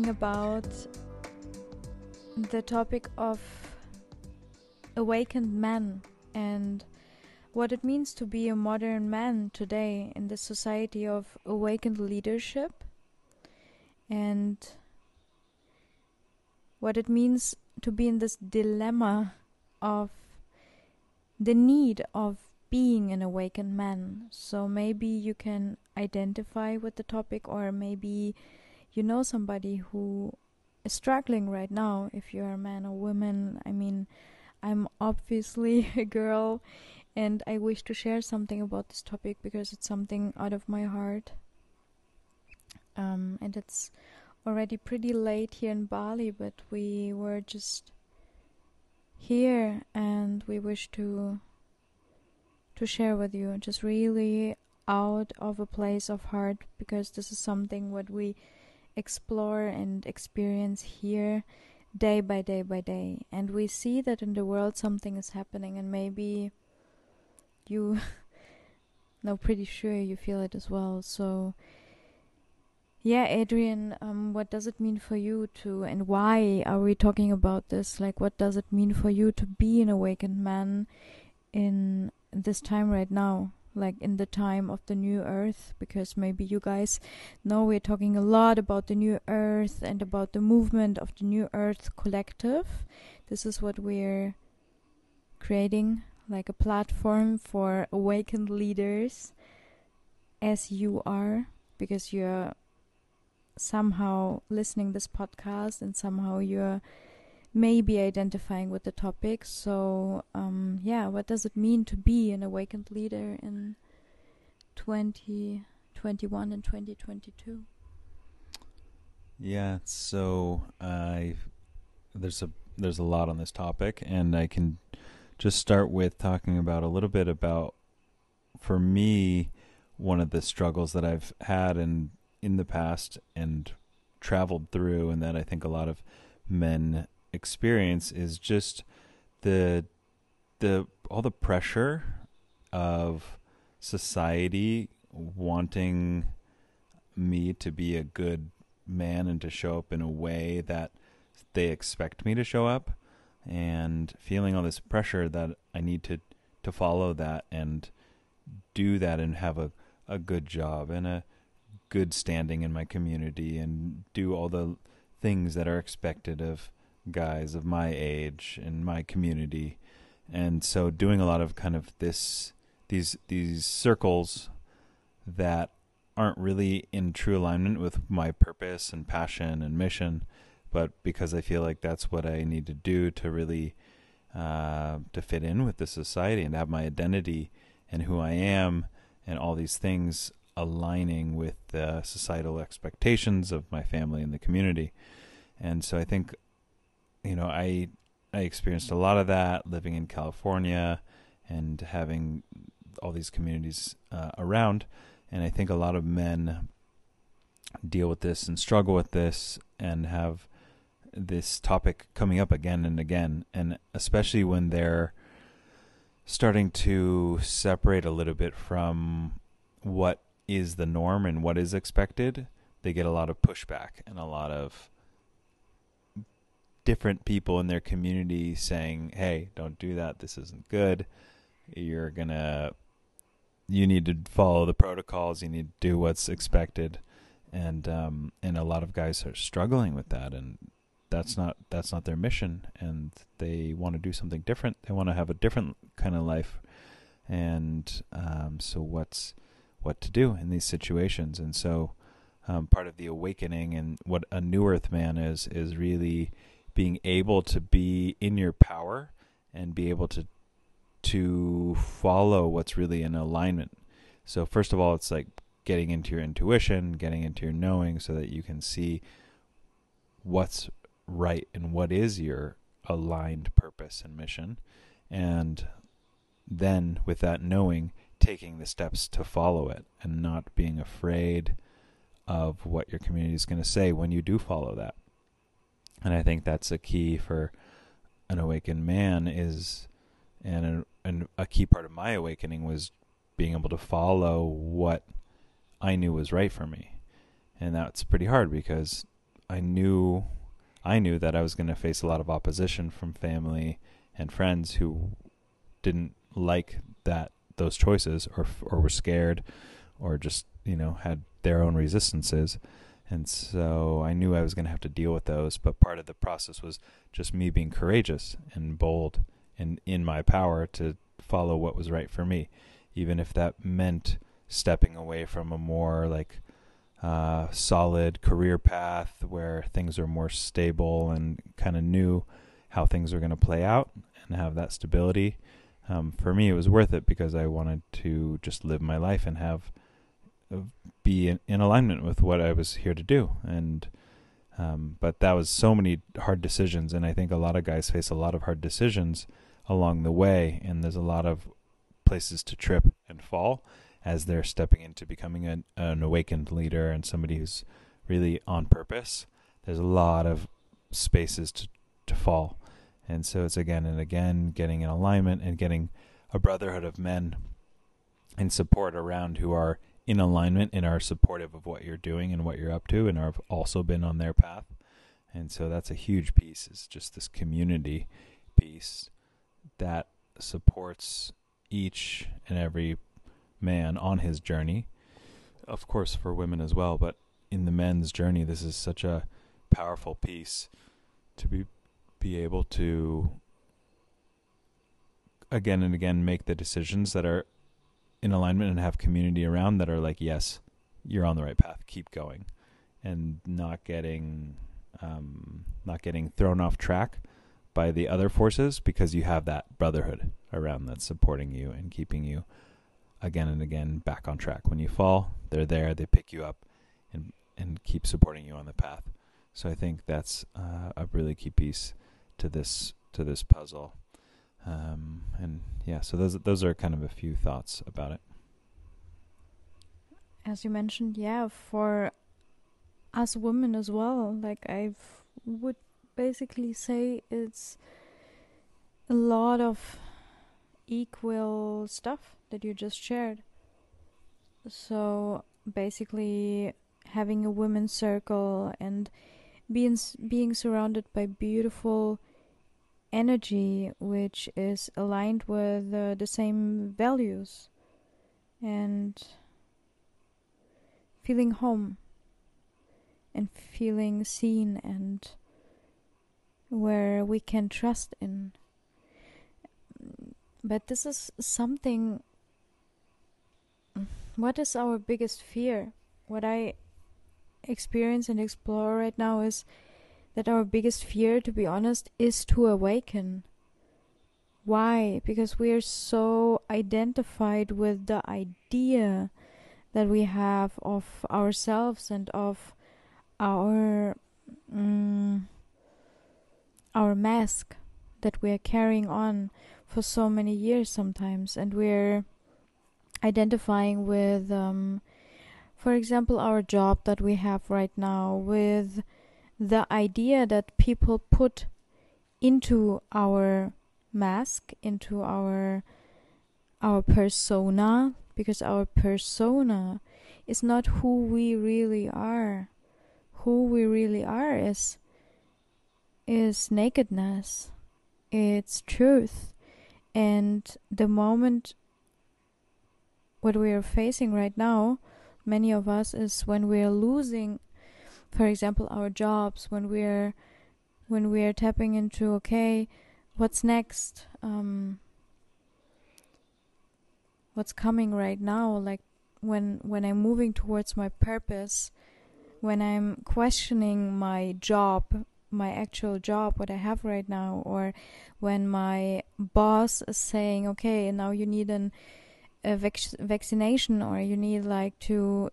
talking about the topic of awakened men and what it means to be a modern man today in the society of awakened leadership and what it means to be in this dilemma of the need of being an awakened man. So maybe you can identify with the topic, or maybe you know somebody who is struggling right now, if you're a man or woman. I mean, I'm obviously a girl, and I wish to share something about this topic because it's something out of my heart. Um, and it's already pretty late here in Bali, but we were just here and we wish to to share with you just really out of a place of heart because this is something what we explore and experience here day by day by day. And we see that in the world something is happening and maybe you no pretty sure you feel it as well. So yeah adrian um, what does it mean for you to and why are we talking about this? Like what does it mean for you to be an awakened man in this time right now like in the time of the new earth because maybe you guys know we're talking a lot about the new earth and about the movement of the new earth collective. This is what we're creating like a platform for awakened leaders as you are because you're somehow listening this podcast and somehow you're maybe identifying with the topic. So, um, yeah, what does it mean to be an awakened leader in 2021 and 2022? Yeah, so I there's a there's a lot on this topic, and I can just start with talking about a little bit about for me one of the struggles that I've had in in the past and traveled through, and that I think a lot of men experience is just the the all the pressure of society wanting me to be a good man and to show up in a way that they expect me to show up and feeling all this pressure that I need to to follow that and do that and have a, a good job and a good standing in my community and do all the things that are expected of guys of my age in my community and so doing a lot of kind of this these these circles that aren't really in true alignment with my purpose and passion and mission but because I feel like that's what I need to do to really uh, to fit in with the society and have my identity and who I am and all these things aligning with the societal expectations of my family and the community. And so I think you know, I I experienced a lot of that living in California and having all these communities uh, around. And I think a lot of men deal with this and struggle with this and have this topic coming up again and again. And especially when they're starting to separate a little bit from what is the norm and what is expected, they get a lot of pushback and a lot of different people in their community saying, "Hey, don't do that. This isn't good. You're going to you need to follow the protocols. You need to do what's expected." And um and a lot of guys are struggling with that and that's not that's not their mission and they want to do something different. They want to have a different kind of life. And um so what's what to do in these situations and so um, part of the awakening and what a new earth man is is really being able to be in your power and be able to to follow what's really in alignment. So first of all, it's like getting into your intuition, getting into your knowing so that you can see what's right and what is your aligned purpose and mission. And then with that knowing, taking the steps to follow it and not being afraid of what your community is going to say when you do follow that and I think that's a key for an awakened man is, and a, and a key part of my awakening was being able to follow what I knew was right for me, and that's pretty hard because I knew I knew that I was going to face a lot of opposition from family and friends who didn't like that those choices or or were scared or just, you know, had their own resistances. And so I knew I was going to have to deal with those, but part of the process was just me being courageous and bold and in my power to follow what was right for me, even if that meant stepping away from a more like uh, solid career path where things are more stable and kind of knew how things are going to play out and have that stability. Um, for me, it was worth it because I wanted to just live my life and have be in, in alignment with what I was here to do. And um, but that was so many hard decisions, and I think a lot of guys face a lot of hard decisions along the way, and there's a lot of places to trip and fall as they're stepping into becoming an, an awakened leader and somebody who's really on purpose. There's a lot of spaces to to fall, and so it's again and again getting in alignment and getting a brotherhood of men and support around who are in alignment and are supportive of what you're doing and what you're up to and have also been on their path. And so that's a huge piece is just this community piece that supports each and every man on his journey. Of course for women as well, but in the men's journey this is such a powerful piece to be be able to again and again make the decisions that are in alignment and have community around that are like, yes, you're on the right path, keep going, and not getting um, not getting thrown off track by the other forces because you have that brotherhood around that's supporting you and keeping you again and again back on track. When you fall, they're there, they pick you up and and keep supporting you on the path. So I think that's uh, a really key piece to this to this puzzle. Um, and yeah, so those those are kind of a few thoughts about it. As you mentioned, yeah, for us women as well, like I would basically say it's a lot of equal stuff that you just shared. So basically having a women's circle and being being surrounded by beautiful energy which is aligned with uh, the same values and feeling home and feeling seen and where we can trust in. But this is something what is our biggest fear? What i experience and explore right now is that our biggest fear, to be honest, is to awaken. Why? Because we are so identified with the idea that we have of ourselves and of our mm, our mask that we are carrying on for so many years sometimes and we're identifying with um, for example our job that we have right now with the idea that people put into our mask, into our our persona, because our persona is not who we really are. Who we really are is is nakedness. It's truth. And the moment what we are facing right now, many of us, is when we are losing for example our jobs when we're when we're tapping into okay what's next? Um, what's coming right now? Like when when i'm moving towards my purpose when i'm questioning my job my actual job what i have right now or when my boss is saying okay now you need an a vac- vaccination or you need like to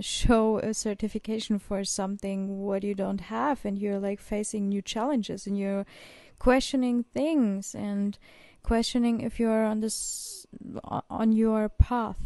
show a certification for something what you don't have and you're like facing new challenges and you're questioning things and questioning if you're on this on your path.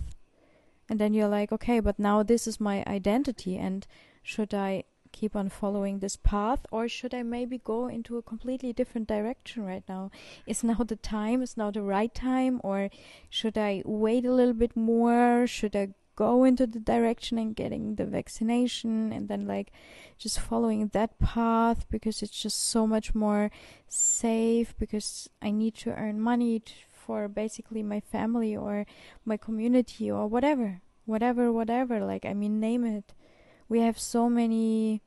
And then you're like okay but now this is my identity and should i keep on following this path or should i maybe go into a completely different direction right now? Is now the time? Is now the right time? Or should i wait a little bit more? Should i go into the direction and getting the vaccination and then like just following that path because it's just so much more safe because I need to earn money for basically my family or my community or whatever whatever whatever like I mean name it. We have so many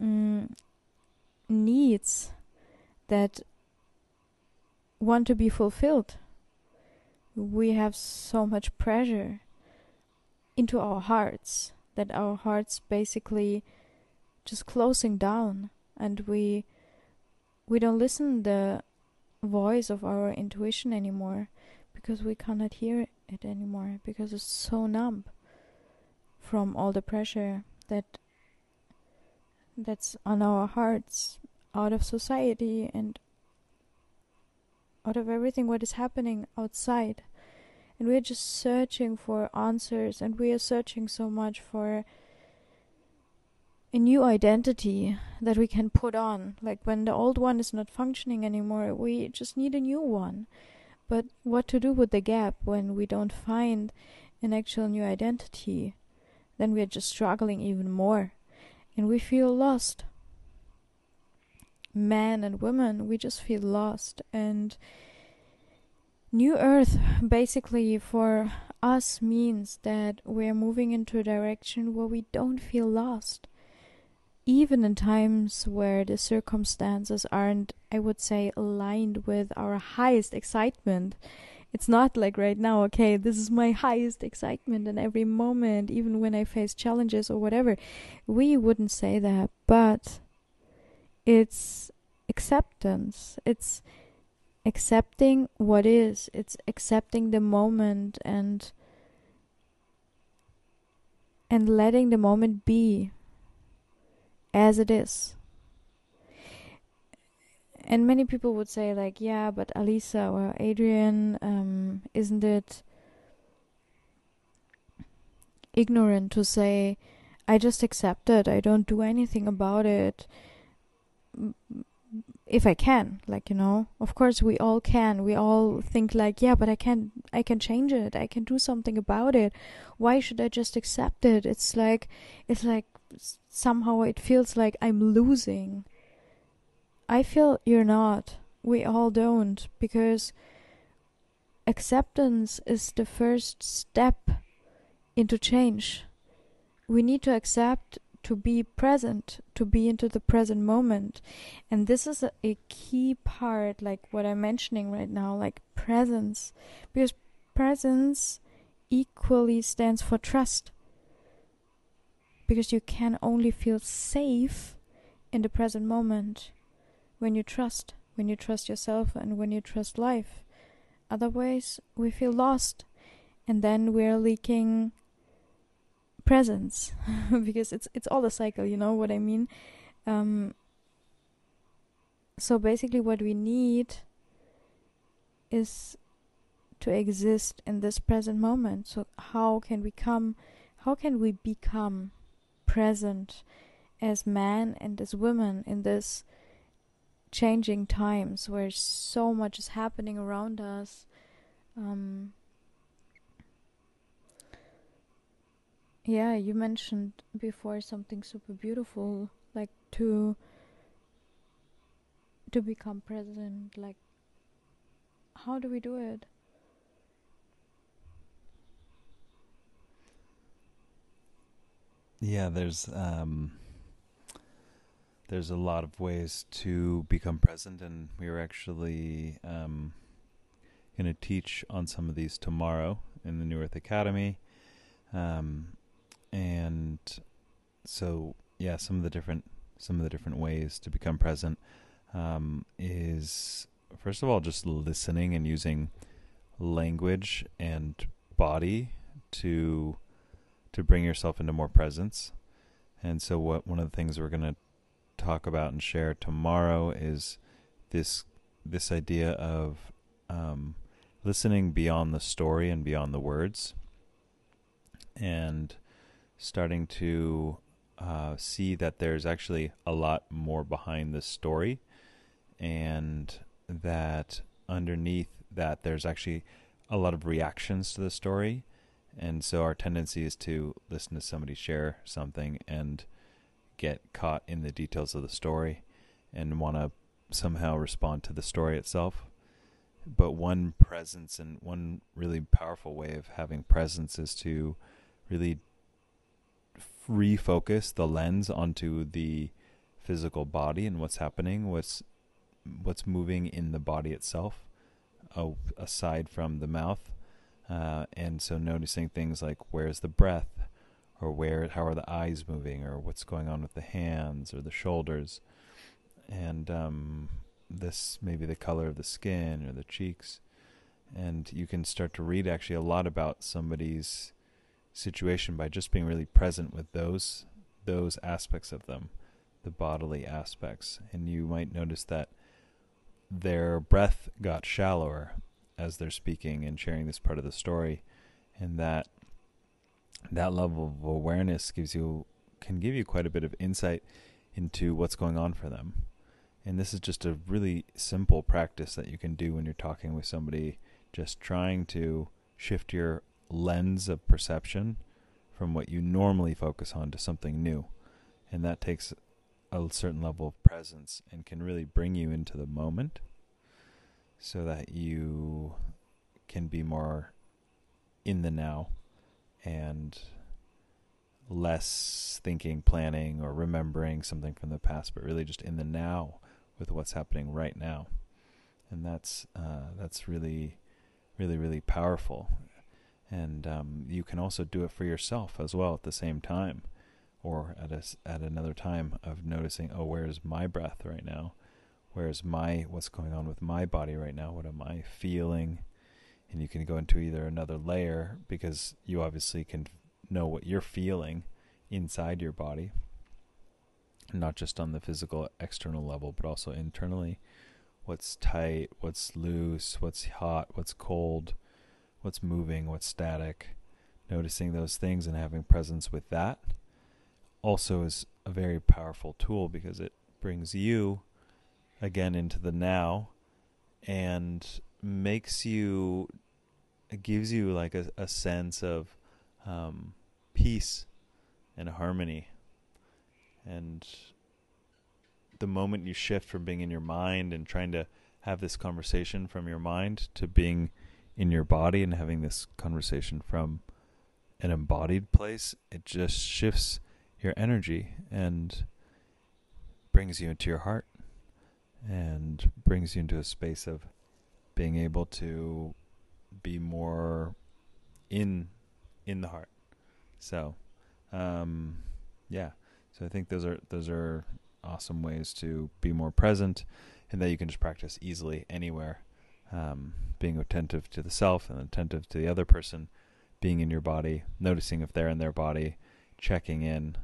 mm, needs that want to be fulfilled. We have so much pressure into our hearts that our hearts basically just closing down and we we don't listen the voice of our intuition anymore because we cannot hear it anymore because it's so numb from all the pressure that that's on our hearts out of society and out of everything what is happening outside and we're just searching for answers and we are searching so much for a new identity that we can put on. Like when the old one is not functioning anymore we just need a new one. But what to do with the gap when we don't find an actual new identity? Then we are just struggling even more and we feel lost. Men and women we just feel lost and New Earth basically for us means that we're moving into a direction where we don't feel lost. Even in times where the circumstances aren't, I would say, aligned with our highest excitement. It's not like right now, okay, this is my highest excitement in every moment, even when I face challenges or whatever. We wouldn't say that, but it's acceptance. It's accepting what is. It's accepting the moment and and letting the moment be as it is. And many people would say like yeah but Alica or adrian um, isn't it ignorant to say i just accept it. I don't do anything about it if I can, like you know, of course we all can. We all think like, yeah, but I can, I can change it. I can do something about it. Why should I just accept it? It's like, it's like somehow it feels like I'm losing. I feel you're not. We all don't because acceptance is the first step into change. We need to accept to be present, to be into the present moment. And this is a, a, key part, like what I'm mentioning right now, like presence. Because presence equally stands for trust. Because you can only feel safe in the present moment when you trust, when you trust yourself and when you trust life. Otherwise, we feel lost and then we're leaking presence because it's it's all a cycle you know what i mean? Um, so basically what we need is to exist in this present moment. So how can we come how can we become present as man and as women in this changing times where so much is happening around us? Um, Yeah, you mentioned before something super beautiful, like to to become present. Like, how do we do it? Yeah, there's um, there's a lot of ways to become present, and we are actually um, going to teach on some of these tomorrow in the New Earth Academy. Um, and so yeah, some of the different some of the different ways to become present um, is first of all just listening and using language and body to to bring yourself into more presence. And so what one of the things we're going to talk about and share tomorrow is this this idea of um, listening beyond the story and beyond the words and starting to uh, see that there's actually a lot more behind this story, and that underneath that there's actually a lot of reactions to the story, And so our tendency is to listen to somebody share something and get caught in the details of the story and want to somehow respond to the story itself. But one presence and one really powerful way of having presence is to really refocus the lens onto the physical body and what's happening, what's what's moving in the body itself, uh, aside from the mouth. Uh, and so noticing things like where's the breath, or where how are the eyes moving, or what's going on with the hands or the shoulders, and um, this maybe the color of the skin or the cheeks, and you can start to read actually a lot about somebody's situation by just being really present with those those aspects of them, the bodily aspects, and you might notice that their breath got shallower as they're speaking and sharing this part of the story, and that that level of awareness gives you can give you quite a bit of insight into what's going on for them. And this is just a really simple practice that you can do when you're talking with somebody, just trying to shift your lens of perception from what you normally focus on to something new. And that takes a certain level of presence and can really bring you into the moment so that you can be more in the now and less thinking, planning, or remembering something from the past, but really just in the now with what's happening right now. And that's uh, that's really, really, really powerful. And um, you can also do it for yourself as well at the same time, or at a, at another time of noticing, oh, where's my breath right now? Where's my what's going on with my body right now? What am I feeling? And you can go into either another layer because you obviously can know what you're feeling inside your body, not just on the physical external level, but also internally. What's tight, what's loose, what's hot, what's cold, what's moving, what's static. Noticing those things and having presence with that also is a very powerful tool because it brings you again into the now and makes you gives you like a, a sense of um, peace and harmony and the moment you shift from being in your mind and trying to have this conversation from your mind to being in your body and having this conversation from an embodied place, it just shifts your energy and brings you into your heart and brings you into a space of being able to be more in in the heart. So, um, yeah. So I think those are those are awesome ways to be more present, and that you can just practice easily anywhere. Um, being attentive to the self and attentive to the other person, being in your body, noticing if they're in their body, checking in,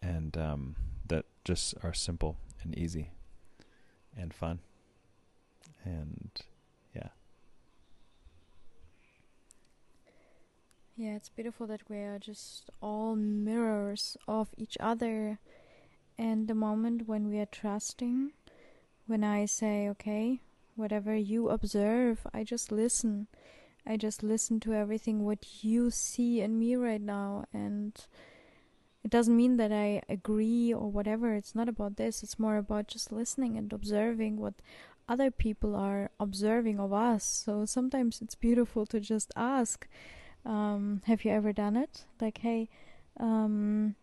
and um, that just are simple and easy and fun. And yeah. Yeah, it's beautiful that we are just all mirrors of each other. And the moment when we are trusting, when I say, okay, whatever you observe, I just listen. I just listen to everything what you see in me right now. And it doesn't mean that I agree or whatever. It's not about this. It's more about just listening and observing what other people are observing of us. So sometimes it's beautiful to just ask, um, have you ever done it? Like, hey, um,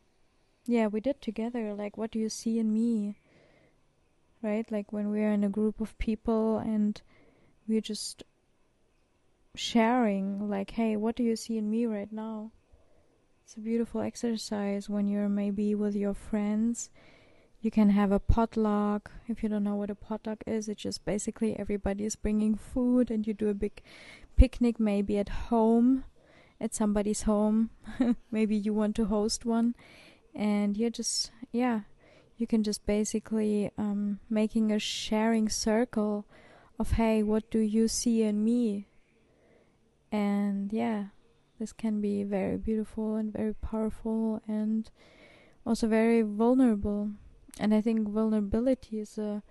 yeah, we did together. Like, what do you see in me? Right? Like when we're in a group of people and we're just sharing, like, hey, what do you see in me right now? It's a beautiful exercise when you're maybe with your friends. You can have a potluck. If you don't know what a potluck is, it's just basically everybody is bringing food and you do a big picnic maybe at home, at somebody's home. maybe you want to host one. And you're just, yeah, you can just basically um, making a sharing circle of, hey, what do you see in me? And yeah, this can be very beautiful and very powerful and also very vulnerable. And I think vulnerability is a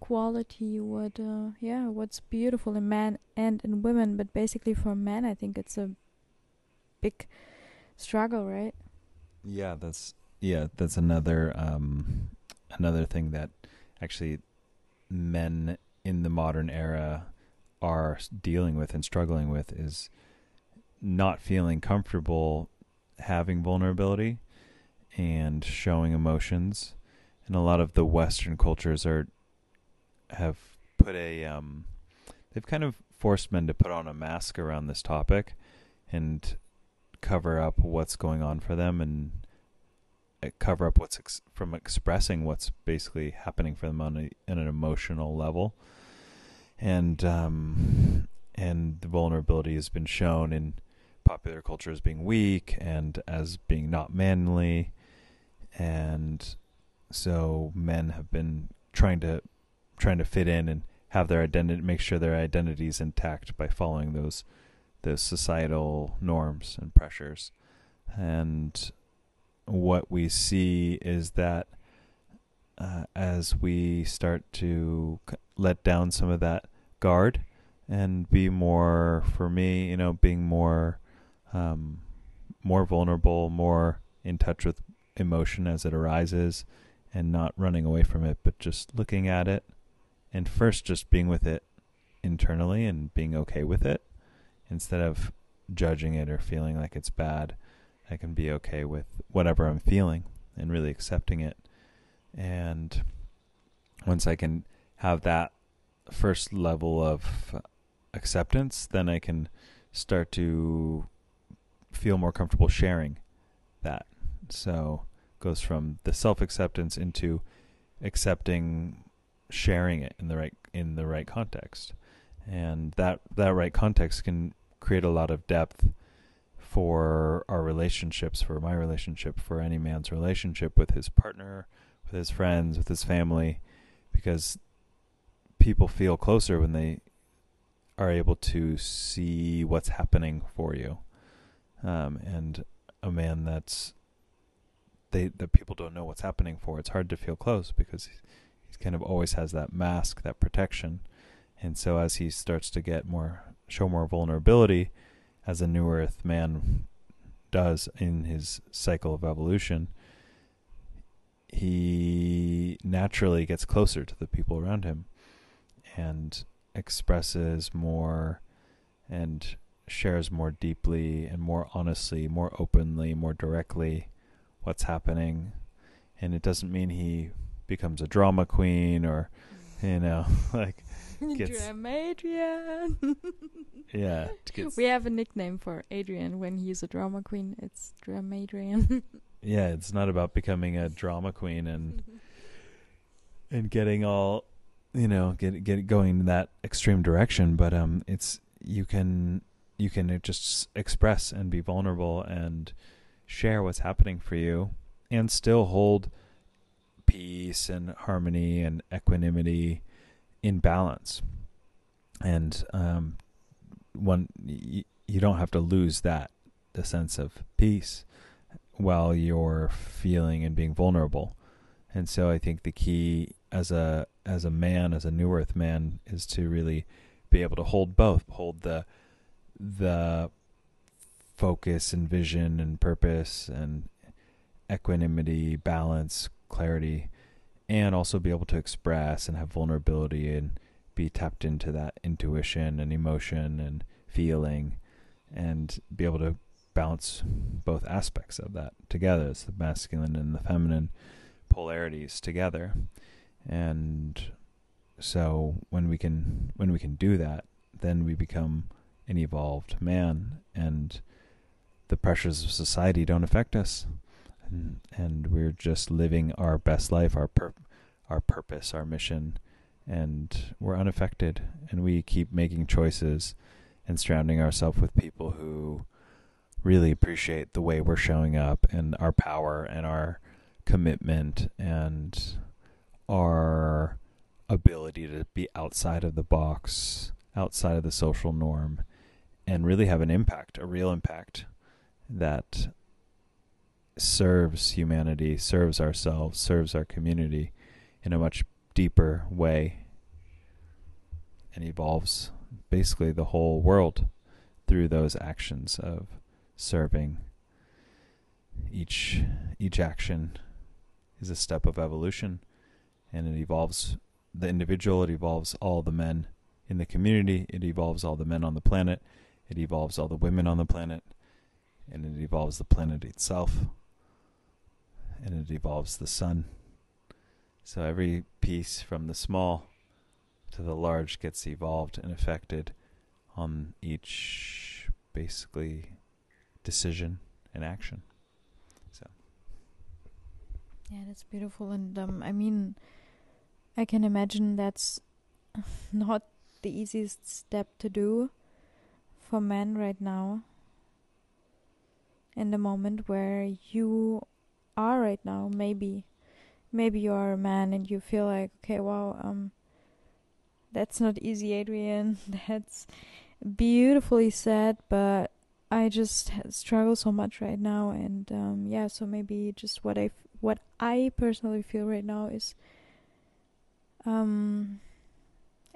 quality what uh, yeah what's beautiful in men and in women but basically for men i think it's a big struggle, right? Yeah, that's yeah, that's another um another thing that actually men in the modern era are dealing with and struggling with is not feeling comfortable having vulnerability and showing emotions. And a lot of the western cultures are have put a um they've kind of forced men to put on a mask around this topic and cover up what's going on for them and cover up what's ex- from expressing what's basically happening for them on a, on an emotional level. And um and the vulnerability has been shown in popular culture as being weak and as being not manly. And so men have been trying to trying to fit in and have their identity make sure their identity is intact by following those those societal norms and pressures. And what we see is that uh, as we start to let down some of that guard and be more for me you know being more um, more vulnerable more in touch with emotion as it arises and not running away from it but just looking at it and first just being with it internally and being okay with it instead of judging it or feeling like it's bad I can be okay with whatever I'm feeling and really accepting it. And once I can have that first level of acceptance, then I can start to feel more comfortable sharing that. So goes from the self acceptance into accepting sharing it in the right in the right context. And that that right context can create a lot of depth for our relationships, for my relationship, for any man's relationship with his partner, with his friends, with his family, because people feel closer when they are able to see what's happening for you. Um, and a man that's they that people don't know what's happening for, it's hard to feel close because he, he kind of always has that mask, that protection. And so as he starts to get more show more vulnerability, as a new earth man does in his cycle of evolution, he naturally gets closer to the people around him and expresses more and shares more deeply and more honestly, more openly, more directly what's happening. And it doesn't mean he becomes a drama queen or, you know, like gets Dramadrian. yeah. Gets, we have a nickname for Adrian when he's a drama queen. It's Dram Adrian. yeah, it's not about becoming a drama queen and and getting all you know get get going in that extreme direction, but um, it's you can you can just express and be vulnerable and share what's happening for you and still hold peace and harmony and equanimity in balance. And um, one, y- you don't have to lose that the sense of peace while you're feeling and being vulnerable. And so I think the key as a as a man, as a new earth man, is to really be able to hold both, hold the the focus and vision and purpose and equanimity, balance, clarity, and also be able to express and have vulnerability and be tapped into that intuition and emotion and feeling and be able to balance both aspects of that together. It's the masculine and the feminine polarities together. And so when we can when we can do that, then we become an evolved man and the pressures of society don't affect us and, and we're just living our best life, our pur- our purpose, our mission, and we're unaffected. And we keep making choices and surrounding ourselves with people who really appreciate the way we're showing up and our power and our commitment and our ability to be outside of the box, outside of the social norm, and really have an impact, a real impact that serves humanity, serves ourselves, serves our community in a much deeper way and evolves basically the whole world through those actions of serving. Each each action is a step of evolution and it evolves the individual, it evolves all the men in the community, it evolves all the men on the planet, it evolves all the women on the planet, and it evolves the planet itself, and it evolves the sun. So every piece from the small to the large gets evolved and affected on each basically decision and action. So Yeah, that's beautiful and um I mean I can imagine that's not the easiest step to do for men right now in the moment where you are right now maybe maybe you are a man and you feel like okay wow um that's not easy adrian. That's beautifully said but i just struggle so much right now and um yeah so maybe just what i what i personally feel right now is um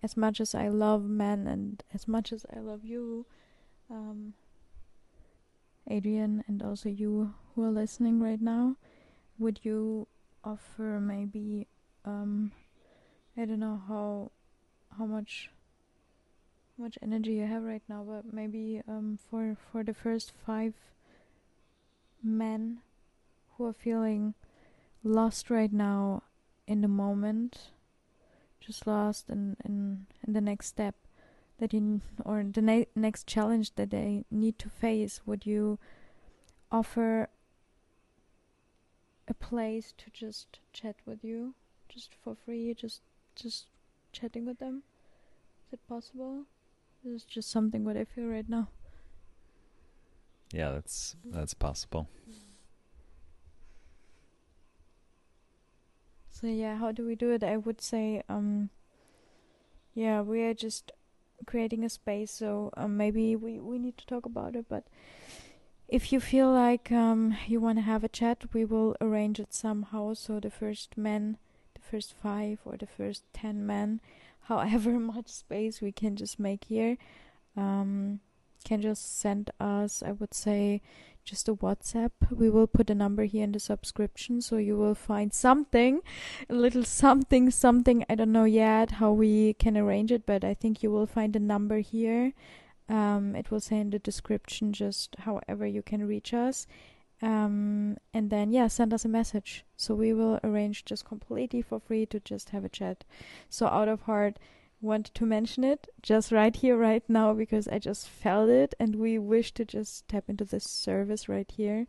as much as i love men and as much as i love you um Adrian, and also you who are listening right now, would you offer maybe um I don't know how how much much energy you have right now, but maybe um for for the first five men who are feeling lost right now in the moment, just lost in in, in the next step that you or the ne- next challenge that they need to face would you offer a place to just chat with you just for free just just chatting with them. Is it possible? This is just something what i feel right now. Yeah, that's that's possible. so yeah how do we do it? I would say um yeah we are just creating a space so um, maybe we we need to talk about it but if you feel like um, you want to have a chat we will arrange it somehow so the first men the first five or the first ten men however much space we can just make here um, can just send us i would say just a WhatsApp. We will put a number here in the subscription so you will find something, a little something, something. I don't know yet how we can arrange it, but I think you will find a number here. Um, it will say in the description just however you can reach us. Um, and then, yeah, send us a message. So we will arrange just completely for free to just have a chat. So, out of heart, wanted to mention it just right here, right now, because I just felt it and we wish to just tap into this service right here.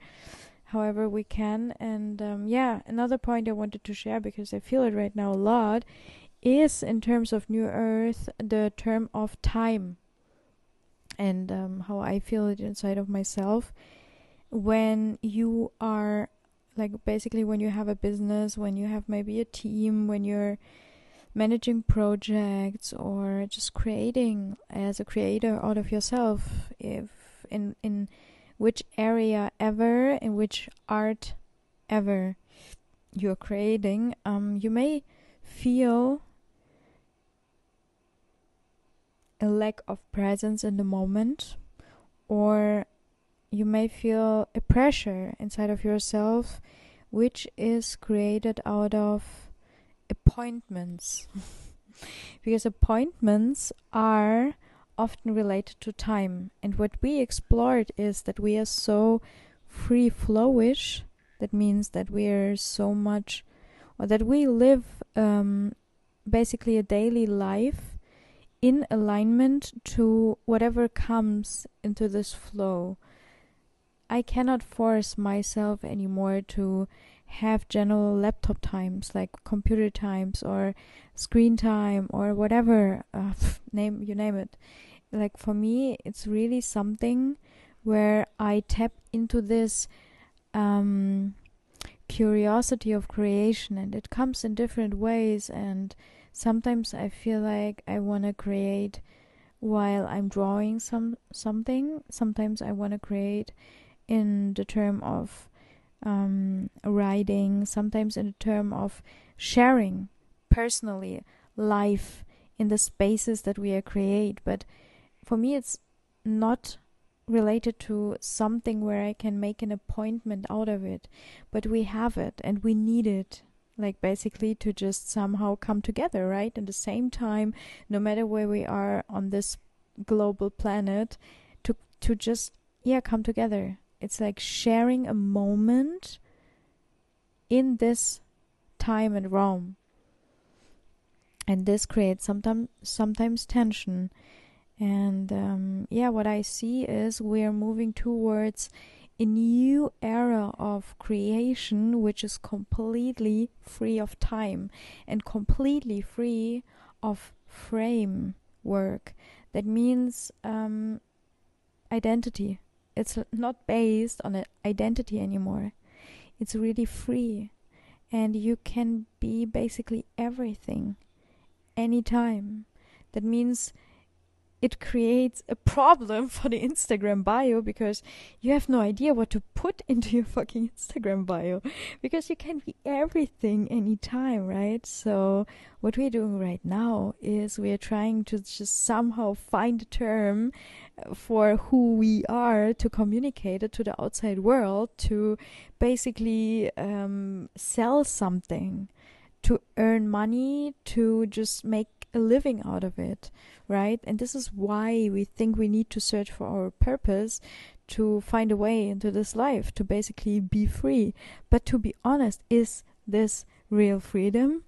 However, we can. And um, yeah, another point I wanted to share because I feel it right now a lot is in terms of New Earth, the term of time and um, how I feel it inside of myself. When you are like basically when you have a business, when you have maybe a team, when you're managing projects or just creating as a creator out of yourself if in in which area ever in which art ever you're creating um you may feel a lack of presence in the moment or you may feel a pressure inside of yourself which is created out of appointments. Because appointments are often related to time and what we explored is that we are so free flowish that means that we are so much or that we live um, basically a daily life in alignment to whatever comes into this flow. I cannot force myself anymore to have general laptop times like computer times or screen time or whatever uh, name you name it. Like for me it's really something where i tap into this um, curiosity of creation and it comes in different ways and sometimes i feel like i want to create while i'm drawing some something sometimes i want to create in the term of um, writing, sometimes in the term of sharing personally life in the spaces that we create. But for me, it's not related to something where I can make an appointment out of it, but we have it and we need it. Like basically to just somehow come together, right? At the same time, no matter where we are on this global planet, to to just yeah come together. It's like sharing a moment in this time and realm, and this creates sometimes sometimes tension and um, yeah, what I see is we're moving towards a new era of creation which is completely free of time and completely free of framework. That means um, identity. It's not based on an identity anymore. It's really free. And you can be basically everything anytime. That means it creates a problem for the Instagram bio because you have no idea what to put into your fucking Instagram bio because you can be everything anytime, right? So what we're doing right now is we're trying to just somehow find a term for who we are to communicate it to the outside world to basically um, sell something to earn money to just make a living out of it right? And this is why we think we need to search for our purpose to find a way into this life, to basically be free. But to be honest, is this real freedom?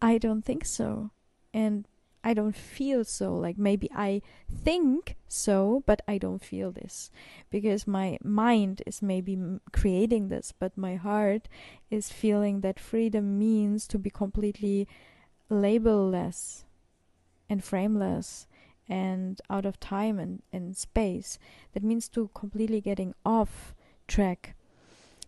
I don't think so. And I don't feel so. Like maybe I think so, but I don't feel this because my mind is maybe creating this, but my heart is feeling that freedom means to be completely labelless and frameless and out of time and, and space. That means to completely getting off track.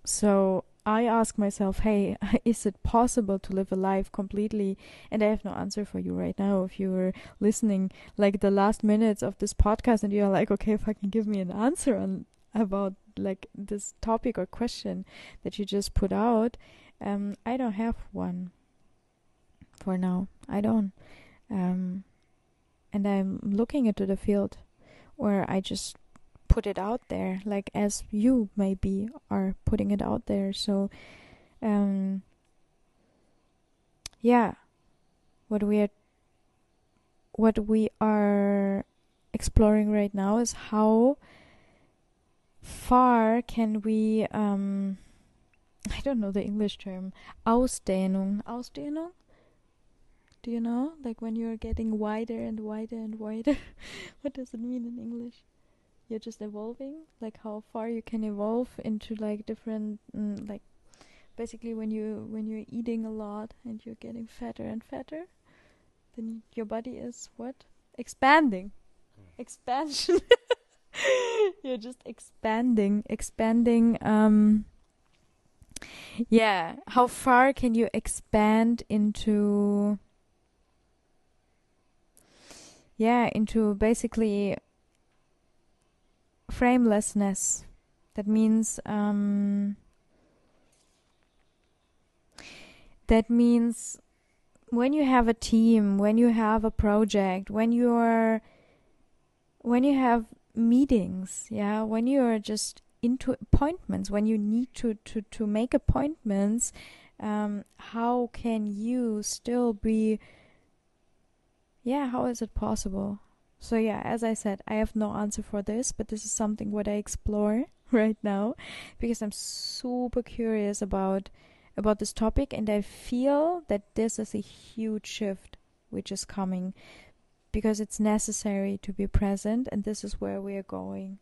So I ask myself, hey, is it possible to live a life completely? And I have no answer for you right now. If you were listening like the last minutes of this podcast and you're like, okay, if I can give me an answer on about like this topic or question that you just put out, um, I don't have one for now. I don't. Um, and I'm looking into the field where I just put it out there, like as you maybe are putting it out there. So, um, yeah, what we are, what we are exploring right now is how far can we, um, I don't know the English term, Ausdehnung, Ausdehnung do you know? Like when you're getting wider and wider and wider. what does it mean in English? You're just evolving, like how far you can evolve into like different, mm, like basically when you when you're eating a lot and you're getting fatter and fatter, then your body is what expanding, hmm. expansion. you're just expanding, expanding. Um, yeah, how far can you expand into yeah, into basically framelessness. That means um, that means when you have a team, when you have a project, when you're when you have meetings, yeah, when you're just into appointments, when you need to to to make appointments, um, how can you still be yeah, how is it possible? So yeah, as I said, I have no answer for this, but this is something what I explore right now because I'm super curious about about this topic and I feel that this is a huge shift which is coming because it's necessary to be present and this is where we are going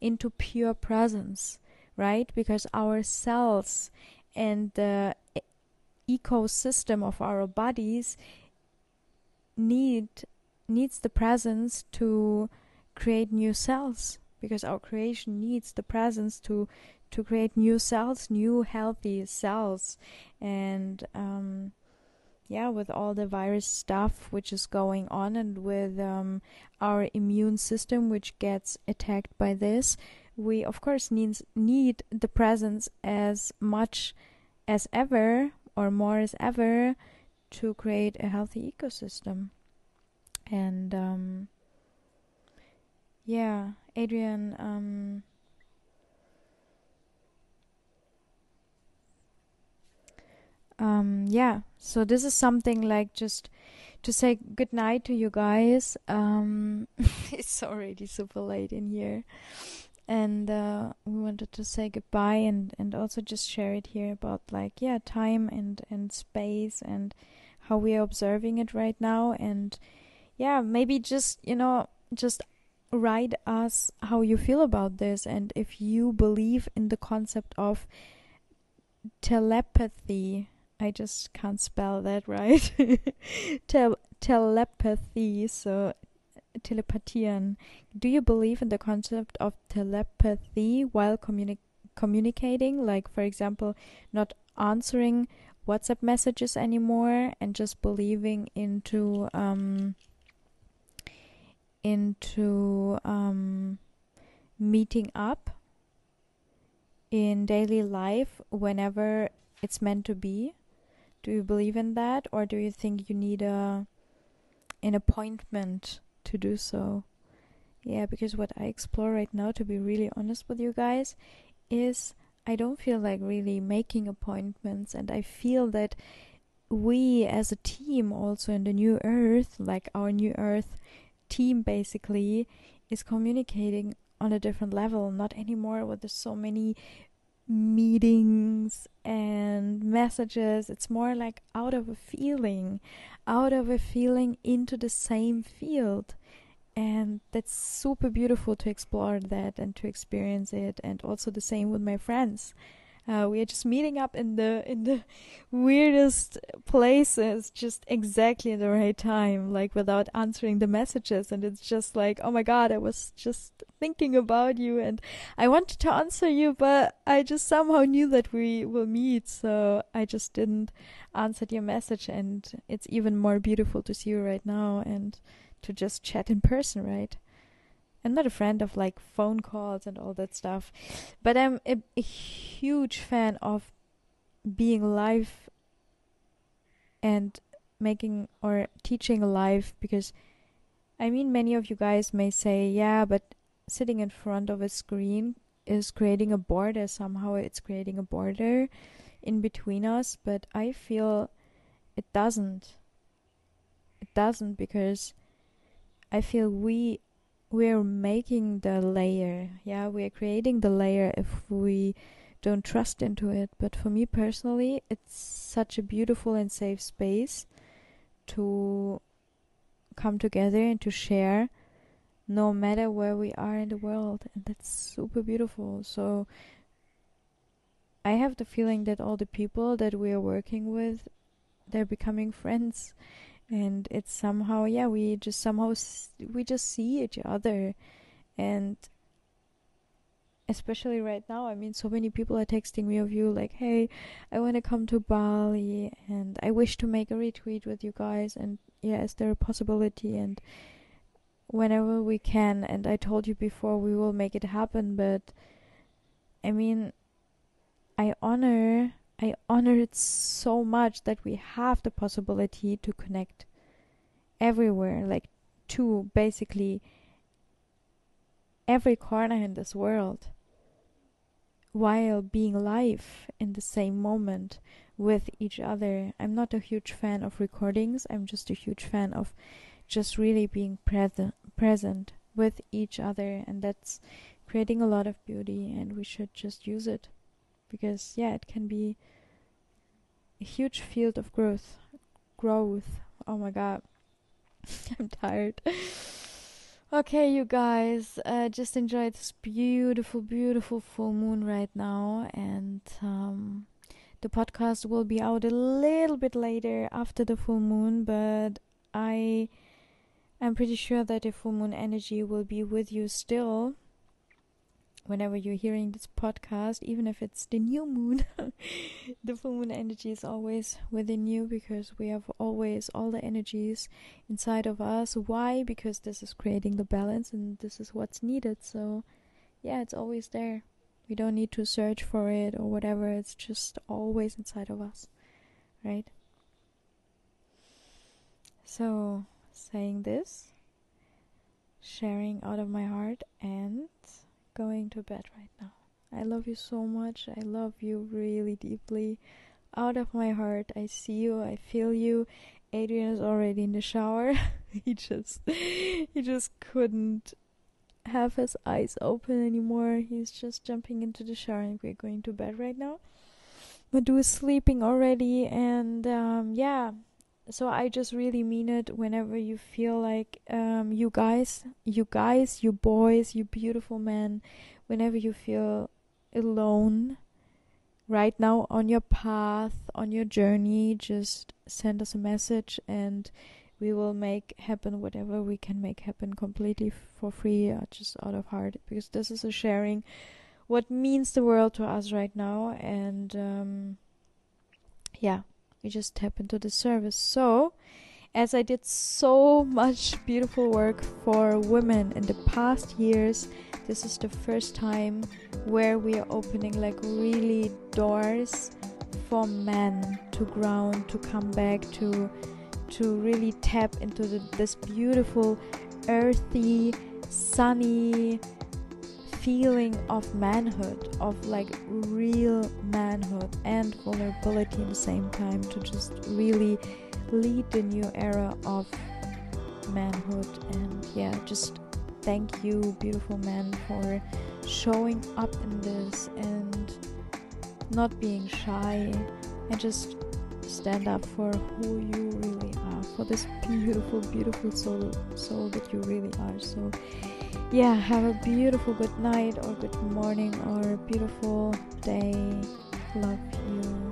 into pure presence, right? Because our cells and the ecosystem of our bodies need needs the presence to create new cells because our creation needs the presence to to create new cells new healthy cells. And um, yeah with all the virus stuff which is going on and with um, our immune system which gets attacked by this we of course needs need the presence as much as ever or more as ever to create a healthy ecosystem. And um, yeah, Adrian, um, um, yeah, so this is something like just to say good night to you guys. Um, it's already super late in here. And uh, we wanted to say goodbye and, and also just share it here about like yeah time and, and space and how we are observing it right now and yeah maybe just you know just write us how you feel about this and if you believe in the concept of telepathy I just can't spell that right. Tel- telepathy, so telepathian. Do you believe in the concept of telepathy while communi- communicating? Like, for example, not answering WhatsApp messages anymore and just believing into um, into um, meeting up in daily life whenever it's meant to be. Do you believe in that, or do you think you need a an appointment to do so? Yeah, because what I explore right now, to be really honest with you guys, is I don't feel like really making appointments, and I feel that we as a team, also in the New Earth, like our New Earth team basically, is communicating on a different level, not anymore with so many meetings and messages. It's more like out of a feeling, out of a feeling into the same field. And that's super beautiful to explore that and to experience it. And also the same with my friends. Uh, we are just meeting up in the in the weirdest places, just exactly at the right time, like without answering the messages. And it's just like, oh my god, I was just thinking about you, and I wanted to answer you, but I just somehow knew that we will meet, so I just didn't answer your message. And it's even more beautiful to see you right now and to just chat in person, right? I'm not a friend of like phone calls and all that stuff, but I'm a, a huge fan of being live and making or teaching live because I mean, many of you guys may say, yeah, but sitting in front of a screen is creating a border somehow, it's creating a border in between us, but I feel it doesn't. It doesn't because I feel we we're making the layer yeah we're creating the layer if we don't trust into it. But for me personally it's such a beautiful and safe space to come together and to share no matter where we are in the world. And that's super beautiful. So i have the feeling that all the people that we are working with they're becoming friends and it's somehow yeah we just somehow we just see each other. And especially right now i mean so many people are texting me of you like hey i want to come to bali and i wish to make a retreat with you guys. And yeah is there a possibility? And whenever we can and i told you before we will make it happen but i mean i honor I honor it so much that we have the possibility to connect everywhere, like to basically every corner in this world, while being live in the same moment with each other. I'm not a huge fan of recordings, I'm just a huge fan of just really being present present with each other and that's creating a lot of beauty and we should just use it because yeah it can be a huge field of growth growth. Oh my god. I'm tired. Okay you guys uh, just enjoy this beautiful beautiful full moon right now and um, the podcast will be out a little bit later after the full moon but i i'm pretty sure that the full moon energy will be with you still whenever you're hearing this podcast, even if it's the new moon, the full moon energy is always within you because we have always all the energies inside of us. Why? Because this is creating the balance and this is what's needed. So, yeah, it's always there. We don't need to search for it or whatever, it's just always inside of us, right? So, saying this, sharing out of my heart and going to bed right now. I love you so much. I love you really deeply. Out of my heart, I see you, I feel you. Adrian is already in the shower. he just he just couldn't have his eyes open anymore. He's just jumping into the shower and we're going to bed right now. Madhu is sleeping already and um, yeah, so I just really mean it whenever you feel like um, you guys, you guys, you boys, you beautiful men, whenever you feel alone right now on your path, on your journey, just send us a message and we will make happen whatever we can make happen completely for free, just out of heart, because this is a sharing what means the world to us right now. And um, yeah, we just tap into the service. So, as I did so much beautiful work for women in the past years, this is the first time where we are opening like really doors for men to ground, to come back, to to really tap into the, this beautiful, earthy, sunny feeling of manhood, of like real manhood and vulnerability in the same time to just really lead the new era of manhood. And yeah, just thank you, beautiful men, for showing up in this and not being shy and just stand up for who you really are, for this beautiful, beautiful soul, soul that you really are. So, yeah, have a beautiful good night or good morning or beautiful day. Love you.